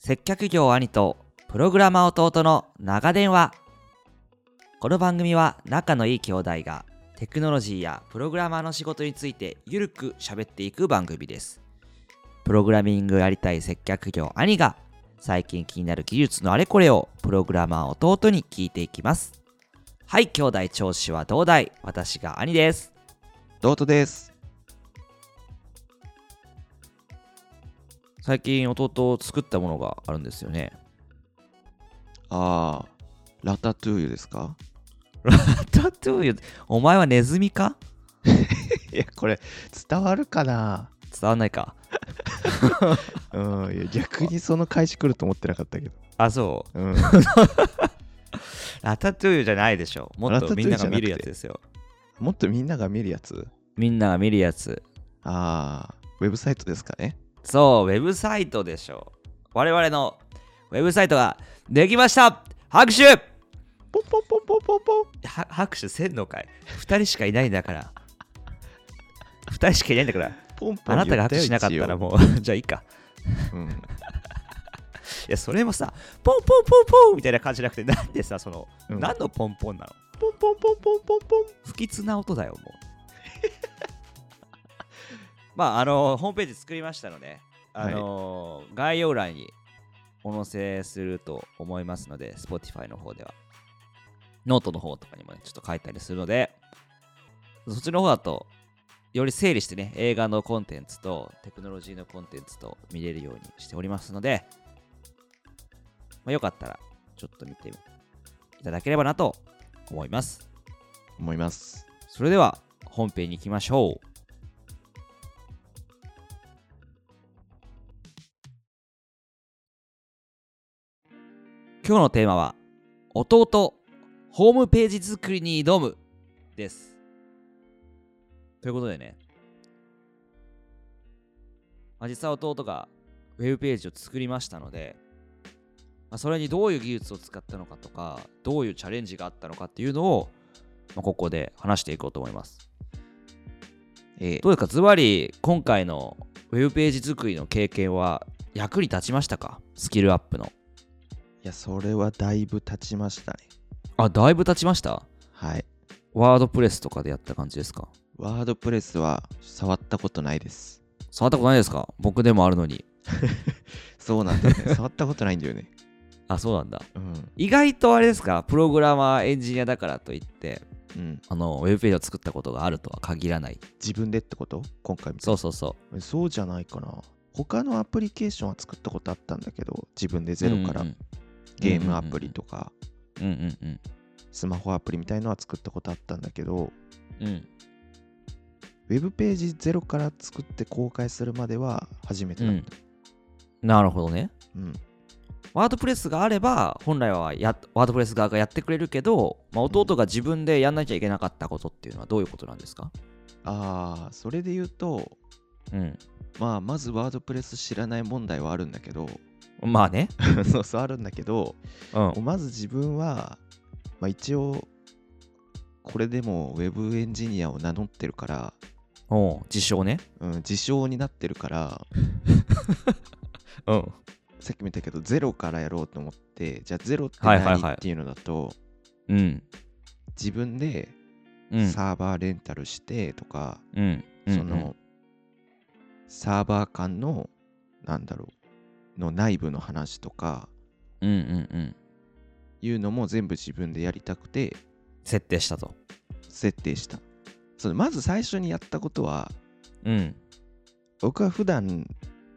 接客業兄とプログラマー弟の長電話。この番組は仲のいい兄弟がテクノロジーやプログラマーの仕事についてゆるく喋っていく番組です。プログラミングやりたい接客業兄が最近気になる技術のあれこれをプログラマー弟に聞いていきます。はい兄弟調子はどうだい？私が兄です。ドートです。最近弟作ったものがあるんですよね。ああ、ラタトゥーユですか？ラタトゥーユ？お前はネズミか？いや、これ伝わるかな？伝わんないか。うん、いや逆にその返し来ると思ってなかったけど。あそう。うん、ラタトゥーユじゃないでしょ。もっとみんなが見るやつですよ。もっとみんなが見るやつ？みんなが見るやつ。ああ、ウェブサイトですかねそうウェブサイトでしょ我々のウェブサイトができました。拍手。ポンポンポンポンポンポン。は拍手せんのかい。2人しかいないんだから。2人しかいないんだから。ポンポンあなたが拍手しなかったらももう。じゃあいいか。う。うん、いやそれもさポンポンポンポンみたいな感じじゃなくてなんでさその、うん。何のポンポンなの？ポンポンポンポンポンポン。不吉な音だよもうまああのホームページ作りましたのであの概要欄にお載せすると思いますので Spotify の方ではノートの方とかにもねちょっと書いたりするのでそっちの方だとより整理してね映画のコンテンツとテクノロジーのコンテンツと見れるようにしておりますので、まあ、よかったらちょっと見ていただければなと思います思います。それでは本編に行きましょう。今日のテーマは弟ホームページ作りに挑むです。ということでね、まあ、実際弟がウェブページを作りましたので、まあ、それにどういう技術を使ったのかとか、どういうチャレンジがあったのかっていうのをまあ、ここで話していこうと思います。えーどうですか？ズバリ今回のウェブページ作りの経験は役に立ちましたか？スキルアップの。いや、それはだいぶ経ちましたね。あ、だいぶ経ちました？はい。ワードプレスとかでやった感じですか？ワードプレスは触ったことないです。触ったことないですか？僕でもあるのに。そうなんだよね。触ったことないんだよね。あ、そうなんだ。うん。意外とあれですか？プログラマーエンジニアだからといって、うん、あの、ウェブページを作ったことがあるとは限らない。自分でってこと？今回みたいそうそうそにそうじゃないかな。他のアプリケーションは作ったことあったんだけど、自分でう。ゼロから、うんゲームアプリとか、うんうんうん。スマホアプリみたいのは作ったことあったんだけど、うんうん。ウェブページゼロから作って公開するまでは初めてだった。なるほどね。うん。ワードプレスがあれば本来はやワードプレス側がやってくれるけど、まあ、弟が自分でやんなきゃいけなかったことっていうのはどういうことなんですか？ああ、それで言うと、うんまあ、まずワードプレス知らない問題はあるんだけど、まあね。そうそうあるんだけど、うん。まず自分は、まあ、一応、これでもウェブエンジニアを名乗ってるから、おう自称ね。うん、自称になってるから、うん。さっきも言ったけど、ゼロからやろうと思って、じゃあゼロって何っていうのだと、うん。自分でうん。サーバーレンタルしてとか、うん。その、サーバー間の、なんだろう、の内部の話とか、うんうんうん。いうのも全部自分でやりたくて設定したと。設定した。そのまず最初にやったことは、うん。僕は普段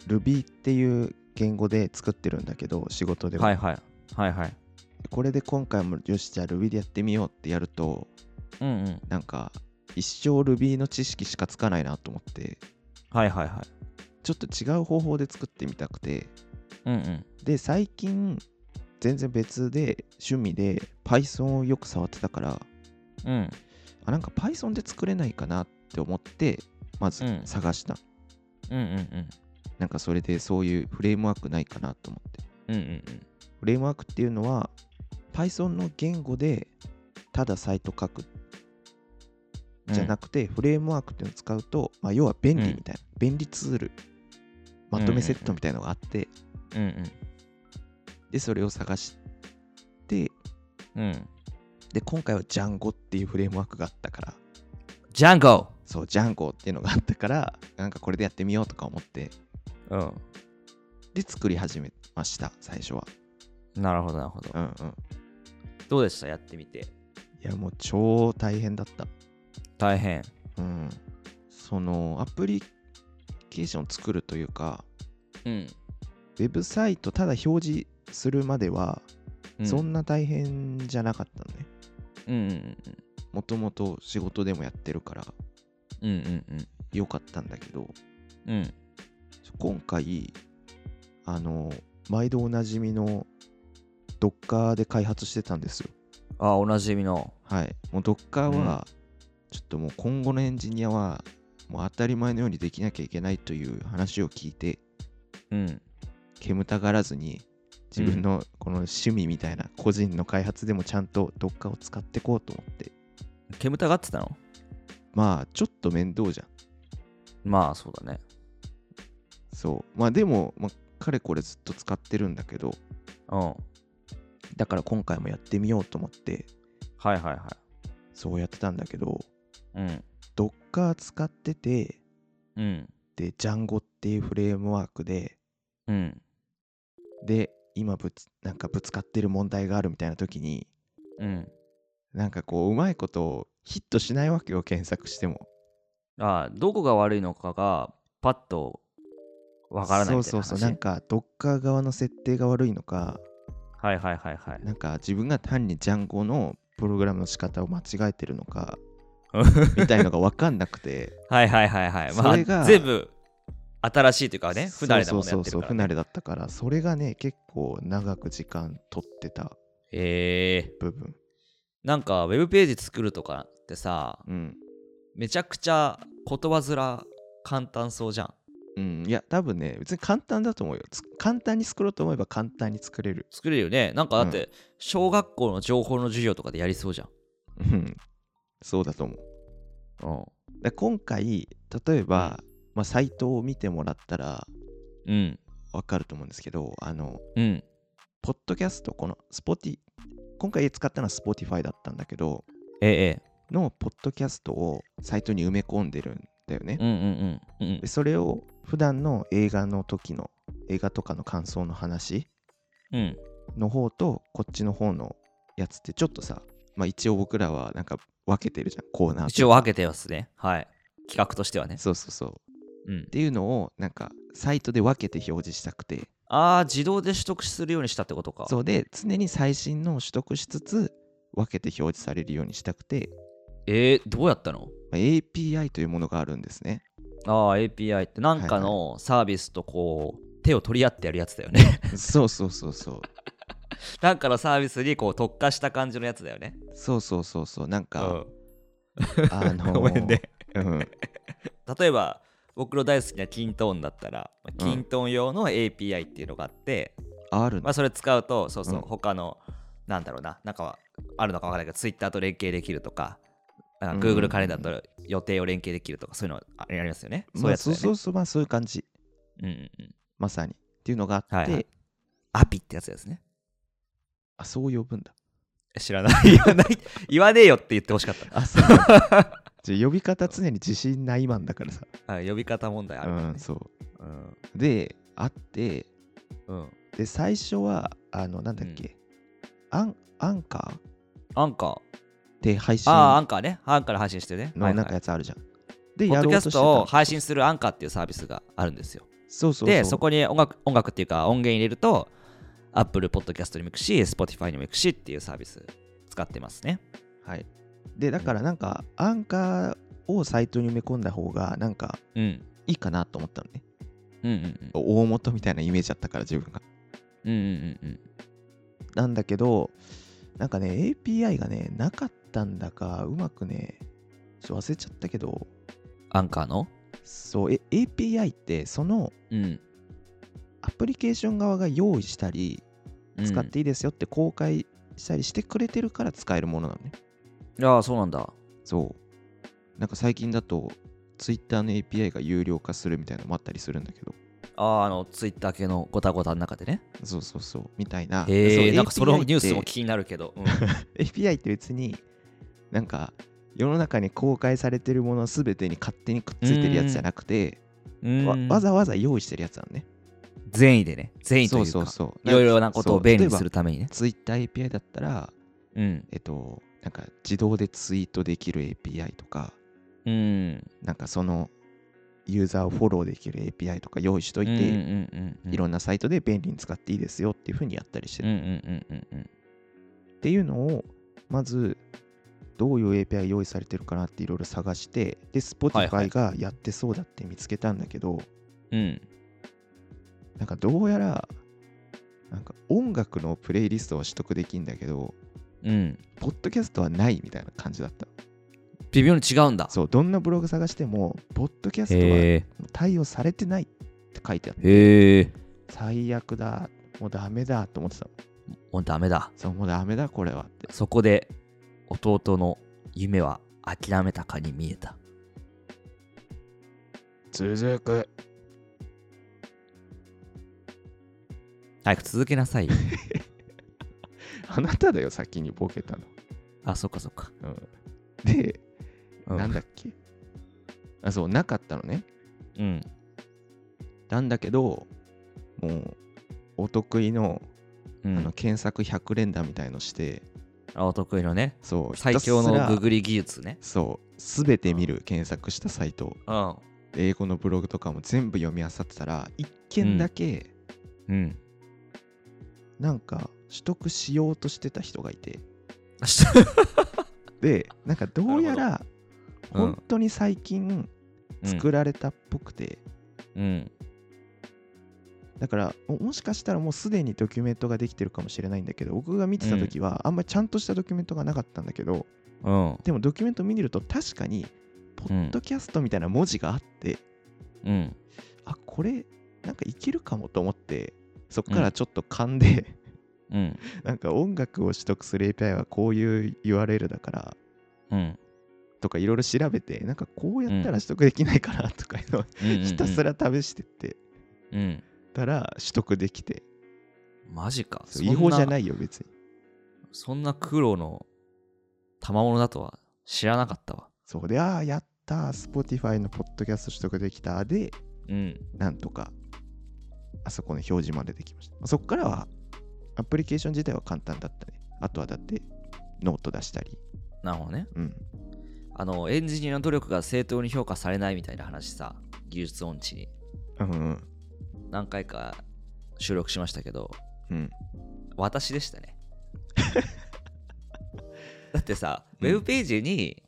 Ruby っていう言語で作ってるんだけど、仕事では。はいはい。はいはい。これで今回もよし、じゃあ Ruby でやってみようってやると、うんうん。なんか一生 Ruby の知識しかつかないなと思って、はいはいはい。ちょっと違う方法で作ってみたくて、うんうん。で、最近、全然別で趣味で Python をよく触ってたから、うん。あなんか Python で作れないかなって思って、まずうん。探した。うんうんうん。なんかそれでそういうフレームワークないかなと思って。うんうんフレームワークっていうのは Python の言語でただサイト書く。うんじゃなくて、フレームワークっていうのを使うと、まあ、要は便利みたいな、便利ツール。まとめセットみたいなのがあって、うんうんで、それを探して、うん。で、今回はジャンゴっていうフレームワークがあったから、ジャンゴそう、ジャンゴっていうのがあったから、なんかこれでやってみようとか思って、うん。で、作り始めました、最初は。なるほど、なるほど。うんうん。どうでした？やってみて。いや、もう超大変だった。大変。うん。その、アプリケーションを作るというか、うん。ウェブサイトただ表示するまでは、うんそんな大変じゃなかったのね。うんうんもともと仕事でもやってるからうん。うんうんよかったんだけど、うん。うん。今回、あの、毎度おなじみの Docker で開発してたんですよ。あ、おなじみの。はい。もう Docker は、ちょっともう今後のエンジニアは、もう当たり前のようにできなきゃいけないという話を聞いて、うん。煙たがらずに、自分のこの趣味みたいな個人の開発でもちゃんと Docker を使ってこうと思って、煙たがってたの？まあ、ちょっと面倒じゃん。まあ、そうだね。そう。まあでも、まあ、かれこれずっと使ってるんだけど、うん。はいだから今回もやってみようと思って、はいはい。そうやってたんだけど、うん。Docker 使ってて、うん。で、Django っていうフレームワークで、うん。で、今ぶつ、なんかぶつかってる問題があるみたいな時に、うん。なんかこう、うまいことヒットしないわけよ、検索しても。あどこが悪いのかがパッとわからないみたいな話そうそうそう、なんか Docker 側の設定が悪いのか、はいはいはいはい。なんか自分が単に Django のプログラムの仕方を間違えてるのか、みたいのが分かんなくて、はいはいはいはい。まそれがあ、全部新しいというかね、不慣れなものやそうそうそう。不慣れだったから、それがね、結構長く時間取ってたえー、部分。なんかウェブページ作るとかってさ、うん。めちゃくちゃ言葉面簡単そうじゃん。うん、いや、多分ね、別に簡単だと思うよ。つ簡単に作ろうと思えば簡単に作れる。作れるよね。なんかだって、小学校の情報の授業とかでやりそうじゃん。うん。そうだと思う。うん。で今回、例えば、まあ、サイトを見てもらったらうん。わかると思うんですけど、あの、うん。ポッドキャスト、このスポティ、今回使ったのは Spotify だったんだけど、えええのポッドキャストをサイトに埋め込んでるんだよねえ。。うんうんうん。うんでそれを普段の映画の時の映画とかの感想の話うん。の方とこっちの方のやつってちょっとさ、まあ、一応僕らはなんか分けてるじゃんコーナーと一応分けてますね。はい。企画としてはね。そうそうそううんっ。ていうのをなんかサイトで分けて表示したくてああ、自動で取得するようにしたってことか。そうで常に最新のを取得しつつ分けて表示されるようにしたくて、えー、どうやったの？まあ API というものがあるんですねああ、API ってなんかのサービスとこう、手を取り合ってやるやつだよね。そうそうそうそうなんかのサービスにこう特化した感じのやつだよね。そうそうそうそうなんうか、ん。あのー ごめんね。うん例えば、僕の大好きなキントーンだったら、キントーン用の API っていうのがあって、あるまあ、それ使うと、そうそう、うん他の、なんだろうな、なんかはあるのかわからないけど、Twitter と連携できるとか、なんかうん Google カレンダーと予定を連携できるとか、そういうのあありますよね。そうね。そうそうそうまあそういう感じうんうんうん。まさにっていうのがあって、はいはいアピってやつですね。あそう呼ぶんだ知らない。言わない。言わねえよって言ってほしかった。あそうじゃあ呼び方常に自信ないマンだからさはい呼び方問題あるからねうん。そうん。うであってうん。で最初はあのなんだっけ、アンアンカー？アンカー。で配信ああ、アンカーね。アンカーで配信してるね。のなんかやつあるじゃん、でポッドキャストを配信するアンカーっていうサービスがあるんですよ。そうそうそうで、そこに音楽音楽っていうか音源入れると、Apple Podcast にも行くし、Spotify にも行くしっていうサービス使ってますね。はいでだからなんかアンカーをサイトに埋め込んだ方がなんかうん。いいかなと思ったのねうんうんうん。大元みたいなイメージだったから自分がうんうんうんうん。なんだけどなんかね API がねなかったんだかうまくねちょ忘れちゃったけどアンカーの？そうえ API ってそのうん。アプリケーション側が用意したりうん使っていいですよって公開したりしてくれてるから使えるものなのねああ、そうなんだ。そうなんか最近だと Twitter の API が有料化するみたいなのもあったりするんだけどああ、あの、ツイッター系のごたごたの中でね。そうそうそうみたいなへえ、そうなんかそのニュースも気になるけど。うん API って別になんか世の中に公開されてるものすべてに勝手にくっついてるやつじゃなくてわうんわざわざ用意してるやつなのね善意でね。善意とそいううか、そうそういろいろなことを便利にするるためにね。Twitter API だったらうん。えっとなんか自動でツイートできる API とかうん。なんかそのユーザーをフォローできる API とか用意しといて、いろんなサイトで便利に使っていいですよっていうふうにやったりしてる、うんうんうんうんうん。っていうのをまずどういう API が用意されてるかなっていろいろ探してではいは Spotify いがやってそうだって見つけたんだけど、うん。なんかどうやらなんか音楽のプレイリストは取得できんだけどうん。ポッドキャストはないみたいな感じだった微妙に違うんだ。そうどんなブログ探してもポッドキャストは。対応されてないって書いてあって。最悪だもうダメだと思ってたもうダメだ。そうもうダメだこれはってそこで弟の夢は諦めたかに見えた。続く早く続けなさいよ。あなただよ先にボケたの、あ、そっかそっか。うん、で、うんなんだっけ？あそうなかったのねうん。なんだけどもうお得意の,、うん、あの検索100連打みたいのしてあお得意のね、そう最強のググり技術ね。そうすべて見る検索したサイトうん。英語のブログとかも全部読み漁ってたら一件だけうん。なんか取得しようとしてた人がいて。でなんかどうやら本当に最近作られたっぽくて、うん。だからももしかしたらもうすでにドキュメントができてるかもしれないんだけど僕が見てた時はあんまりちゃんとしたドキュメントがなかったんだけどうん。でもドキュメント見ると確かにポッドキャストみたいな文字があって、うん。あこれなんかいけるかもと思ってそっからちょっと勘で、うん。なんか音楽を取得する API はこういう URL だからうん。とかいろいろ調べてなんかこうやったら取得できないかなとかいうのをうん。ひたすら試してってうん。たら取得できてマジか。違法じゃい。ないよ別にそんな苦労の賜物だとは知らなかったわ。そうでああやったー Spotify のポッドキャスト取得できたでうん。なんとかあそこの表示までできましたまあそっからはアプリケーション自体は簡単だったね。あとはだってノート出したり。なるほどね。うん。あの、エンジニアの努力が正当に評価されないみたいな話さ、技術音痴に。うんうん何回か収録しましたけど、うん。私でしたね。だってさ、うん。ウェブページに、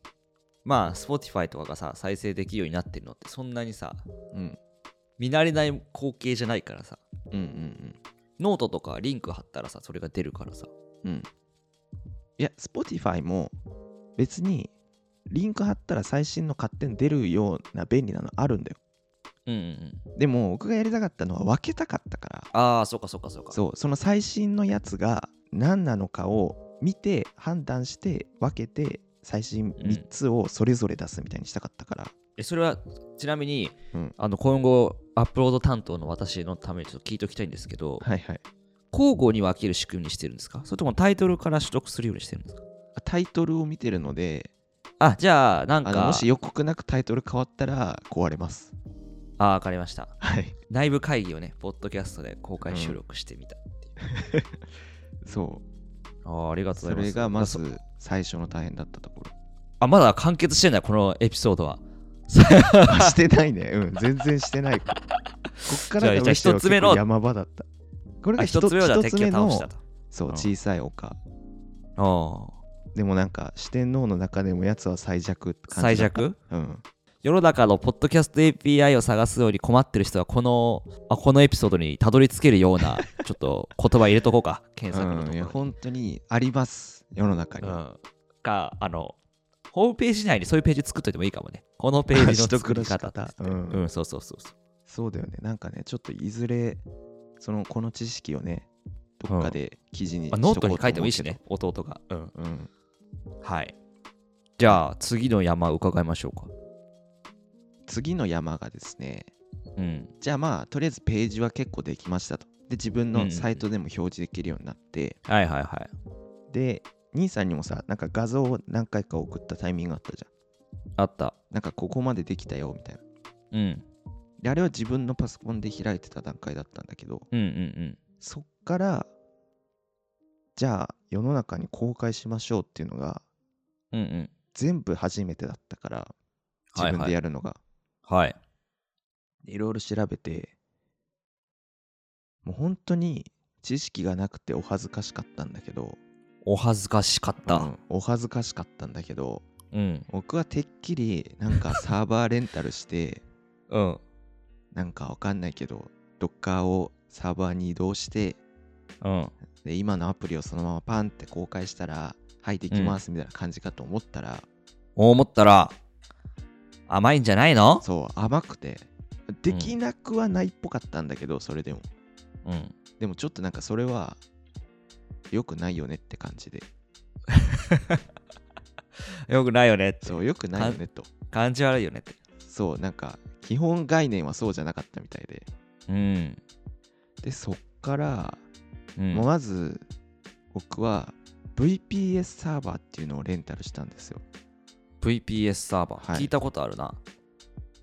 まあ、Spotify とかがさ、再生できるようになってるのって、そんなにさ、うん。見慣れない光景じゃないからさ、うんうんノートとかリンク貼ったらさ、それが出るからさ。うんうんいや Spotify も別にリンク貼ったら最新の勝手に出るような便利なのあるんだようんうんうん。でも僕がやりたかったのは分けたかったからああ、そうかそうかそうか。そうその最新のやつが何なのかを見て判断して分けて最新3つをそれぞれ出すみたいにしたかったから、えそれは、ちなみに、うんあの今後、アップロード担当の私のためにちょっと聞いておきたいんですけど、はいはい交互に分ける仕組みにしてるんですか？それともタイトルから取得するようにしてるんですか？タイトルを見てるのであ、じゃあ、なんか、もし予告なくタイトル変わったら壊れますあ、わかりました。はい内部会議をね、ポッドキャストで公開収録してみたっていう。そうあーありがとうございます。それがまだず最初の大変だったところあ、まだ完結してない、このエピソードは。あしてないね。うん。全然してない。こっからが一つ目の山場だった。これあが一つ目はじゃあ敵を倒したと。そううん。小さい丘。あでもなんか四天王の中でもやつは最弱ってあ。感じ最弱？うん。世の中のポッドキャスト API を探すように困ってる人はこのあこのエピソードにたどり着けるような ちょっと言葉入れとこうか。検索のとうん、いや本当にあります。世の中に、うん、かあのホームページ内にそういうページ作っといてもいいかもね。このページの作り方。方、うん。うんそうそうそうそう。そうだよね。なんかねちょっといずれそのこの知識をねどっかで記事にうと思うけど。ノートに書いてもいいしね弟が。うん。うん。はい。じゃあ次の山伺いましょうか。次の山がですねうん。じゃあまあとりあえずページは結構できましたとで自分のサイトでも表示できるようになって、はいはいはいで兄さんにもさなんか画像を何回か送ったタイミングあったじゃん。あった。なんかここまでできたよみたいな。うん。であれは自分のパソコンで開いてた段階だったんだけどうんうんそっからじゃあ世の中に公開しましょうっていうのがうんうん。うん全部初めてだったから自分でやるのが、はい。いろいろ調べてもう本当に知識がなくてお恥ずかしかったんだけど、お恥ずかしかった。うん。お恥ずかしかったんだけどうん。僕はてっきりなんか サーバーレンタルしてうん。なんかわかんないけどドッカーをサーバーに移動してうん。で今のアプリをそのままパンって公開したらはいできますみたいな感じかと思ったら、思ったら甘いんじゃないの？そう甘くてできなくはないっぽかったんだけどそれでも。うん。でもちょっとなんかそれは良くないよねって感じで。よくないよねって。そう良くないよねと。感じ悪いよねって。そうなんか基本概念はそうじゃなかったみたいで。うん。でそっから、うん。もうまず僕は VPS サーバーっていうのをレンタルしたんですよ。VPS サーバー、はい。聞いたことあるな。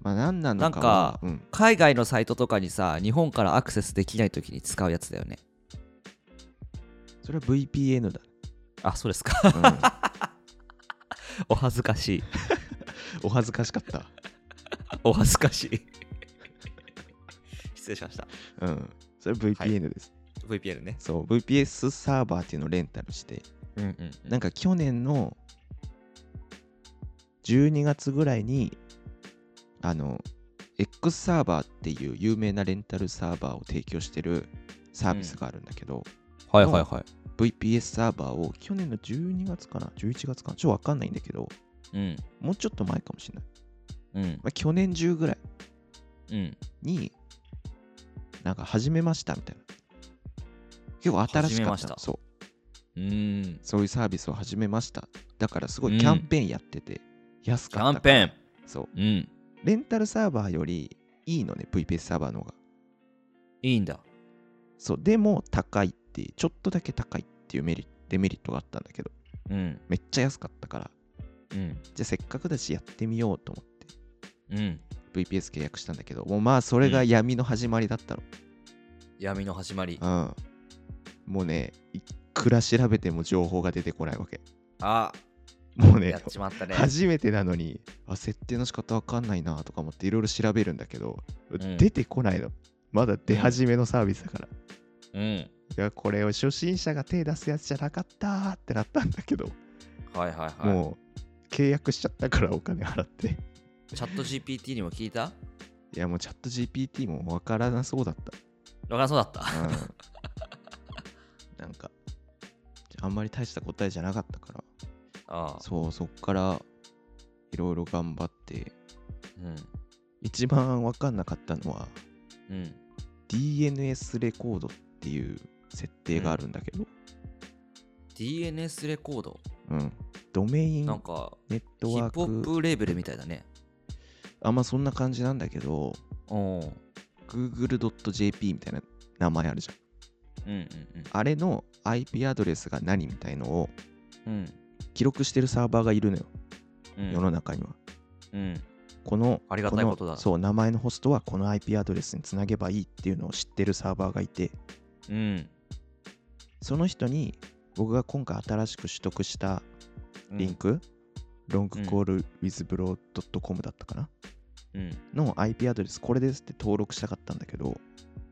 まあ何なのかはなんかうん、海外のサイトとかにさ日本からアクセスできない時に使うやつだよねそれは VPN だ、あそうですか。うん。お恥ずかしい。お恥ずかしかった。お恥ずかしい。失礼しました。うん。それ VPN です、VPN ね。そう VPS サーバーっていうのをレンタルして。うんうんなんか去年の12月ぐらいにあの X サーバーっていう有名なレンタルサーバーを提供してるサービスがあるんだけど、はいはいはい VPS サーバーを去年の12月かな11月かなちょっとわかんないんだけどうん。もうちょっと前かもしれない、うん。まあ、去年中ぐらいうん。になんか始めましたみたいな。結構新しかったた。そう。うーん。そういうサービスを始めました。だからすごいキャンペーンやってて安キかったャンペーン。そう。うん。レンタルサーバーよりいいのね VPS サーバーの方が。いいんだ。そう。でも高いってちょっとだけ高いっていうメリデメリットがあったんだけどうん。めっちゃ安かったからうん。じゃあせっかくだしやってみようと思ってうん。VPS 契約したんだけどもうまあそれが闇の始まりだったの。闇の始まり。うん、もうねいくら調べても情報が出てこないわけ。あ。もうねやっちまったね。初めてなのにあ設定の仕方わかんないなとか思っていろいろ調べるんだけど、ん。出てこないの。まだ出始めのサービスだから、うん。いやこれを初心者が手出すやつじゃなかったーってなったんだけど、はいはいはい。もう契約しちゃったからお金払って。チャット GPT にも聞いた？いやもうチャット GPT もわからなそうだった。わからんそうだった。うん。なんかあんまり大した答えじゃなかったから。ああ。そうそっからいろいろ頑張って。うん。一番分かんなかったのはうん。DNS レコードっていう設定があるんだけど、DNS レコード。うん。ドメインなんかネッヒトワップホップレーベルみたいだね。あまあそんな感じなんだけど。おお google.jp みたいな名前あるじゃん。うんうんあれの IP アドレスが何みたいのをうん。うん記録してるサーバーがいるのよ、うん。世の中には。うん。このありがたいことだのそう名前のホストはこの IP アドレスにつなげばいいっていうのを知ってるサーバーがいてうん。その人に僕が今回新しく取得したリンク、ロングコール withbro.com だったかな、うん。の IP アドレスこれですって登録したかったんだけど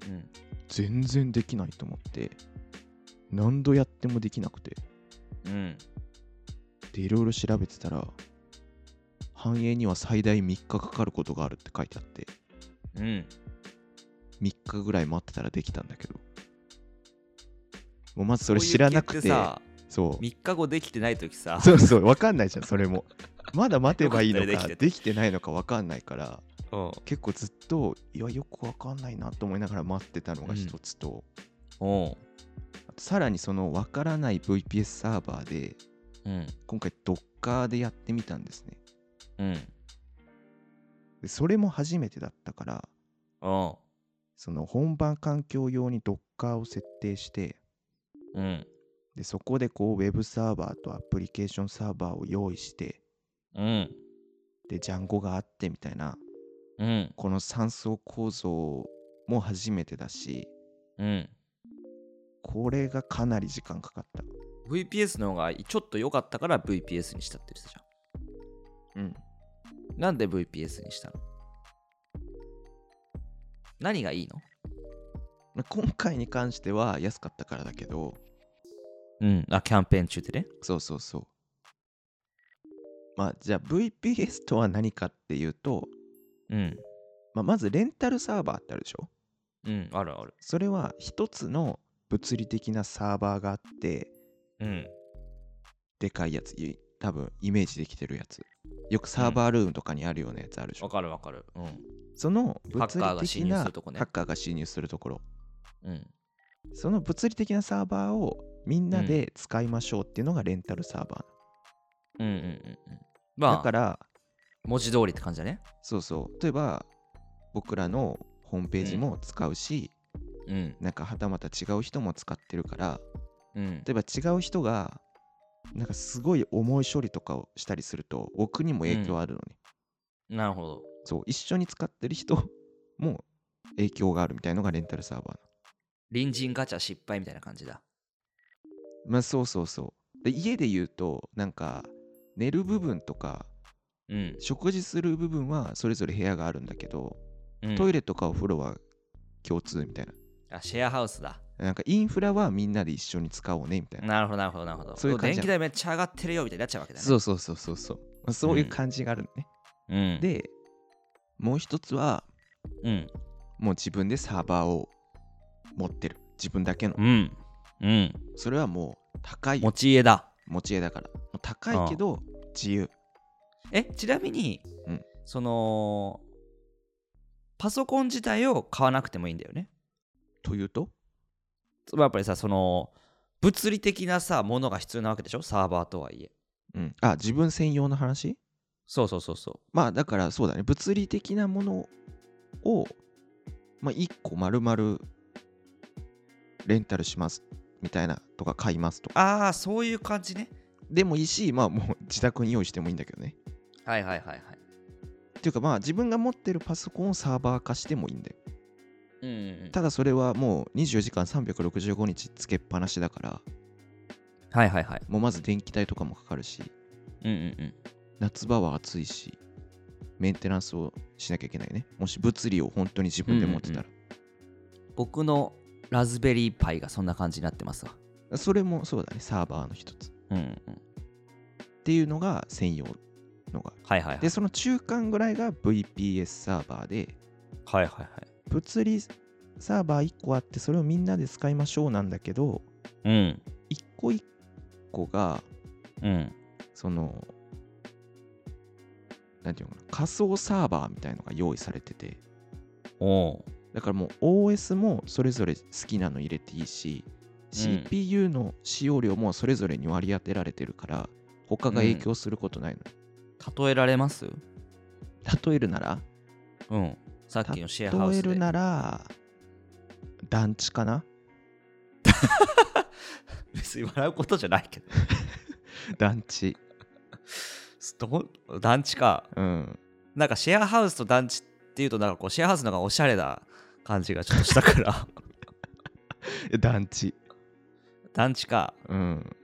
うん。全然できないと思って何度やってもできなくて。うん。でいろいろ調べてたら反映には最大3日かかることがあるって書いてあってうん。3日ぐらい待ってたらできたんだけどもうまずそれ知らなくて。そう3日後できてない時さ。そうそう分かんないじゃんそれも。まだ待てばいいのか できてないのか分かんないからうん。結構ずっといやよく分かんないなと思いながら待ってたのが一つと、おうあとさらにその分からない VPS サーバーでうん。今回 Docker でやってみたんですね。うん。でそれも初めてだったからうん。その本番環境用に Docker を設定してうん。でそこでこう Web サーバーとアプリケーションサーバーを用意してうん。で Django があってみたいなうん。この3層構造も初めてだしうん。これがかなり時間かかった VPS の方がちょっと良かったから VPS にしたって言ってたじうんゃん。なんで VPS にしたの？何がいいの？まあ今回に関しては安かったからだけどうん。あ、キャンペーン中でね。そうそうそうまあじゃあ VPS とは何かっていうと、うん。まあ、まずレンタルサーバーってあるでしょ？うん。あるある。それは一つの物理的なサーバーがあってうん。でかいやつい多分イメージできてるやつよくサーバールームとかにあるようなやつあるでしょ、わかるわかる。うん。その物理的なハッカーが侵入するところうん。その物理的なサーバーをみんなで使いましょうっていうのがレンタルサーバうんうんうんうん。ー、まあ、だから文字通りって感じだね。そうそう例えば僕らのホームページも使うし、うん。なんかはたまた違う人も使ってるからうん。例えば違う人がなんかすごい重い処理とかをしたりすると僕にも影響あるのね、なるほど。そう一緒に使ってる人も影響があるみたいのがレンタルサーバーな隣人ガチャ失敗みたいな感じだ。まあそうそうそうで家で言うとなんか寝る部分とかうん。食事する部分はそれぞれ部屋があるんだけど、うん、トイレとかお風呂は共通みたいなあ、シェアハウスだ。なんかインフラはみんなで一緒に使おうねみたいななるほど、なるほど、なるほど。そういう感じ電気代めっちゃ上がってるよみたいになっちゃうわけだね。そうそうそうそうそう、まあ、そういう感じがあるのね、うん。、でもう一つはうん。もう自分でサーバーを持ってる。自分だけの。うん。うん。それはもう高い持ち家だ。持ち家だから。高いけど自由。え、ちなみに、うん。その、パソコン自体を買わなくてもいいんだよね。というと？やっぱりさ、その、物理的なさ、ものが必要なわけでしょ？サーバーとはいえ。うん。あ自分専用の話？そうそうそうそまあだからそうだね。物理的なものをまあ1個丸々レンタルしますみたいなとか買いますとう。ああ、そういう感じね。でもいいしまあもう自宅に用意してもいいんだけどねはいはいはいはい。っていうかまあ自分が持ってるパソコンをサーバー化してもいいんだようんうんうん。ただそれはもう24時間365日つけっぱなしだからはいはいはい。もうまず電気代とかもかかるしうんうんうん。夏場は暑いしメンテナンスをしなきゃいけないねもし物理を本当に自分で持ってたら、僕のラズベリーパイがそんな感じになってますわ。それもそうだねサーバーの一つうんうん。っていうのが専用のがはいはいはい。でその中間ぐらいが VPS サーバーではいはいはい。物理サーバー1個あってそれをみんなで使いましょうなんだけどうん。1個1個がうん。そのなんていうのかな仮想サーバーみたいのが用意されてておう。だからもう OS もそれぞれ好きなの入れていいし、CPU の使用量もそれぞれに割り当てられてるから他が影響することないの、例えられます？例えるなら？うん。さっきのシェアハウスで。例えるなら団地かな？別に笑うことじゃないけど。団地ど団地か。うんなんかシェアハウスと団地っていうと、なんかこうシェアハウスの方がおしゃれな感じがちょっとしたから。団地団地か。うん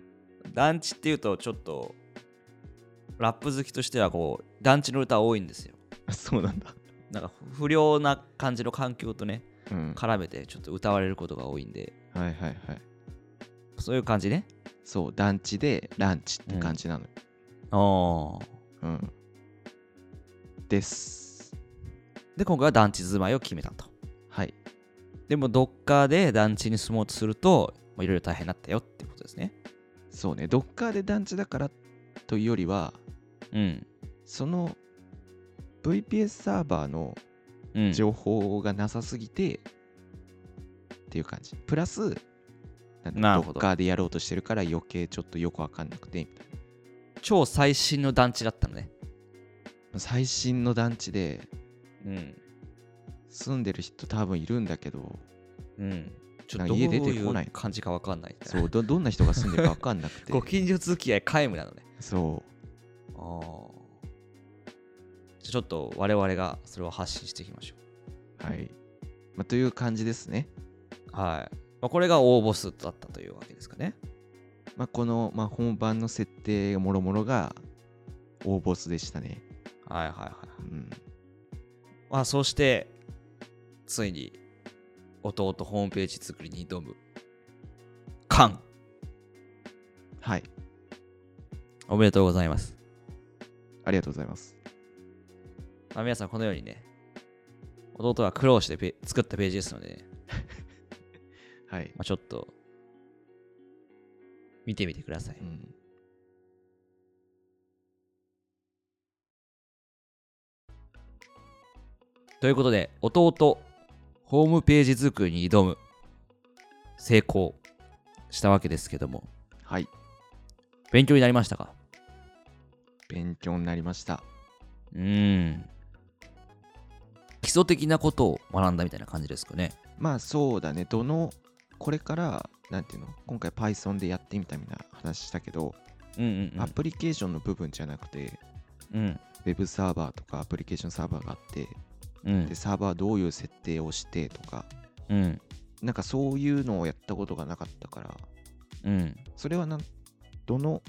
団地っていうとちょっとラップ好きとしてはこう団地の歌多いんですよ。そうなんだなんか不良な感じの環境とねうん絡めてちょっと歌われることが多いんではいはいはいそういう感じね。そう団地でランチって感じなのよああ。うん、ですで今回は団地住まいを決めたと。はいでもどっかで団地に住もうとするとまあいろいろ大変だったよってことですね。そうねドッカーで団地だからというよりはうん。その VPS サーバーのうん、情報がなさすぎて、っていう感じプラスなんなるほどだドッカーでやろうとしてるから余計ちょっとよくわかんなくてみたい超最新の団地だったのね。な最新の団地でうん。住んでる人多分いるんだけどうん。ちょっと家出てこない。感じかわかんないそうどどんな人が住んでるか分かんなくて。ご近所付き合い皆無なのね。そああじゃあちょっと我々がそれを発信していきましょう。はい、まあ、という感じですね、うはい、まあ、これが応募数だったというわけですかね。まあ、この、まあ、本番の設定もろもろが大ボスでしたね。はいはいはい。うん。まあそしてついに弟ホームページ作りに挑む。カン。はい。おめでとうございます、ありがとうございます。まあ、皆さんこのようにね弟が苦労してペ作ったページですので、ね、はい、まあ、ちょっと見てみてください。うん、ということで弟ホームページ作りに挑む。成功したわけですけども。はい。勉強になりましたか？勉強になりました。うーん。基礎的なことを学んだみたいな感じですかね。まあそうだね。どのこれからなんていうの？今回 Python でやってみたみたいな話したけど、うんうんうん。アプリケーションの部分じゃなくてうん。ウェブサーバーとかアプリケーションサーバーがあってうん。でサーバーどういう設定をしてとか。うん。なんかそういうのをやったことがなかったから。うん。それはなんどの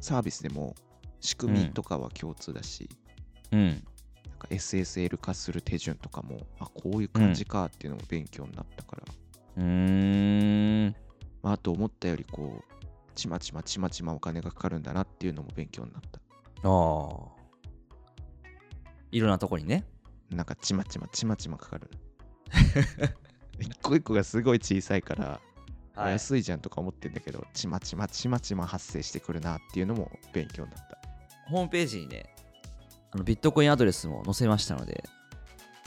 サービスでも仕組みとかは共通だし、うん。なんか SSL 化する手順とかもあこういう感じかっていうのも勉強になったから、うーん。まあ、あと思ったよりこうちまちまちまちまお金がかかるんだなっていうのも勉強になった。ああ。いろんなとこにねなんかちまちまちまちまかかる。一個一個がすごい小さいから、はい。安いじゃんとか思ってんだけどちまちまちまちま発生してくるなっていうのも勉強になった。ホームページにねあのビットコインアドレスも載せましたので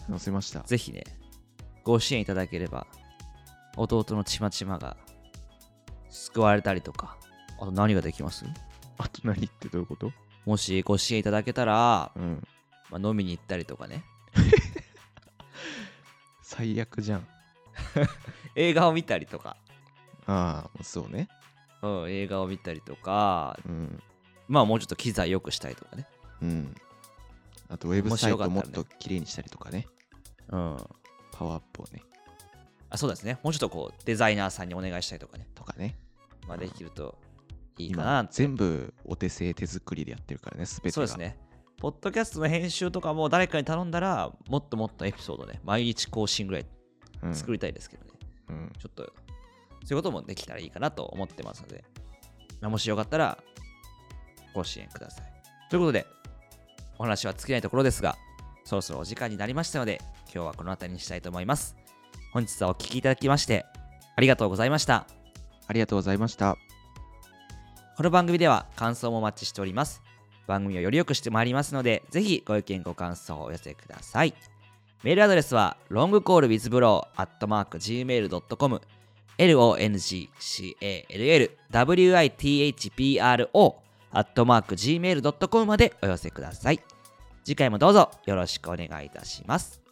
載せました。ぜひねご支援いただければ弟のちまちまが救われたりとかあと何ができます？あと何ってどういうこと？もしご支援いただけたら、うん。まあ、飲みに行ったりとかね 最悪じゃん。映画を見たりとか、ああそうね。うん、映画を見たりとか。うん。まあもうちょっと機材良くしたりとかね。うん。あとウェブサイトもっと綺麗にしたりとかね。うん。パワーアップをね。あそうですね。もうちょっとこうデザイナーさんにお願いしたりとかね、とかね。まあ、できるといいかな今って。全部お手製手作りでやってるからねすべてが。そうですねポッドキャストの編集とかも誰かに頼んだらもっともっとエピソードね毎日更新ぐらいうん作りたいですけどね、うんちょっとそういうこともできたらいいかなと思ってますので、まあもしよかったらご支援ください。ということで、お話は尽きないところですが、そろそろお時間になりましたので、今日はこの辺りにしたいと思います。本日はお聴きいただきまして、ありがとうございました。ありがとうございましたこの番組では感想もお待ちしております。番組をより良くしてまいりますので、ぜひご意見ご感想をお寄せください。メールアドレスは longcallwithbro.gmail.com longcallwithpro.gmail.com までお寄せください。次回もどうぞよろしくお願いいたします。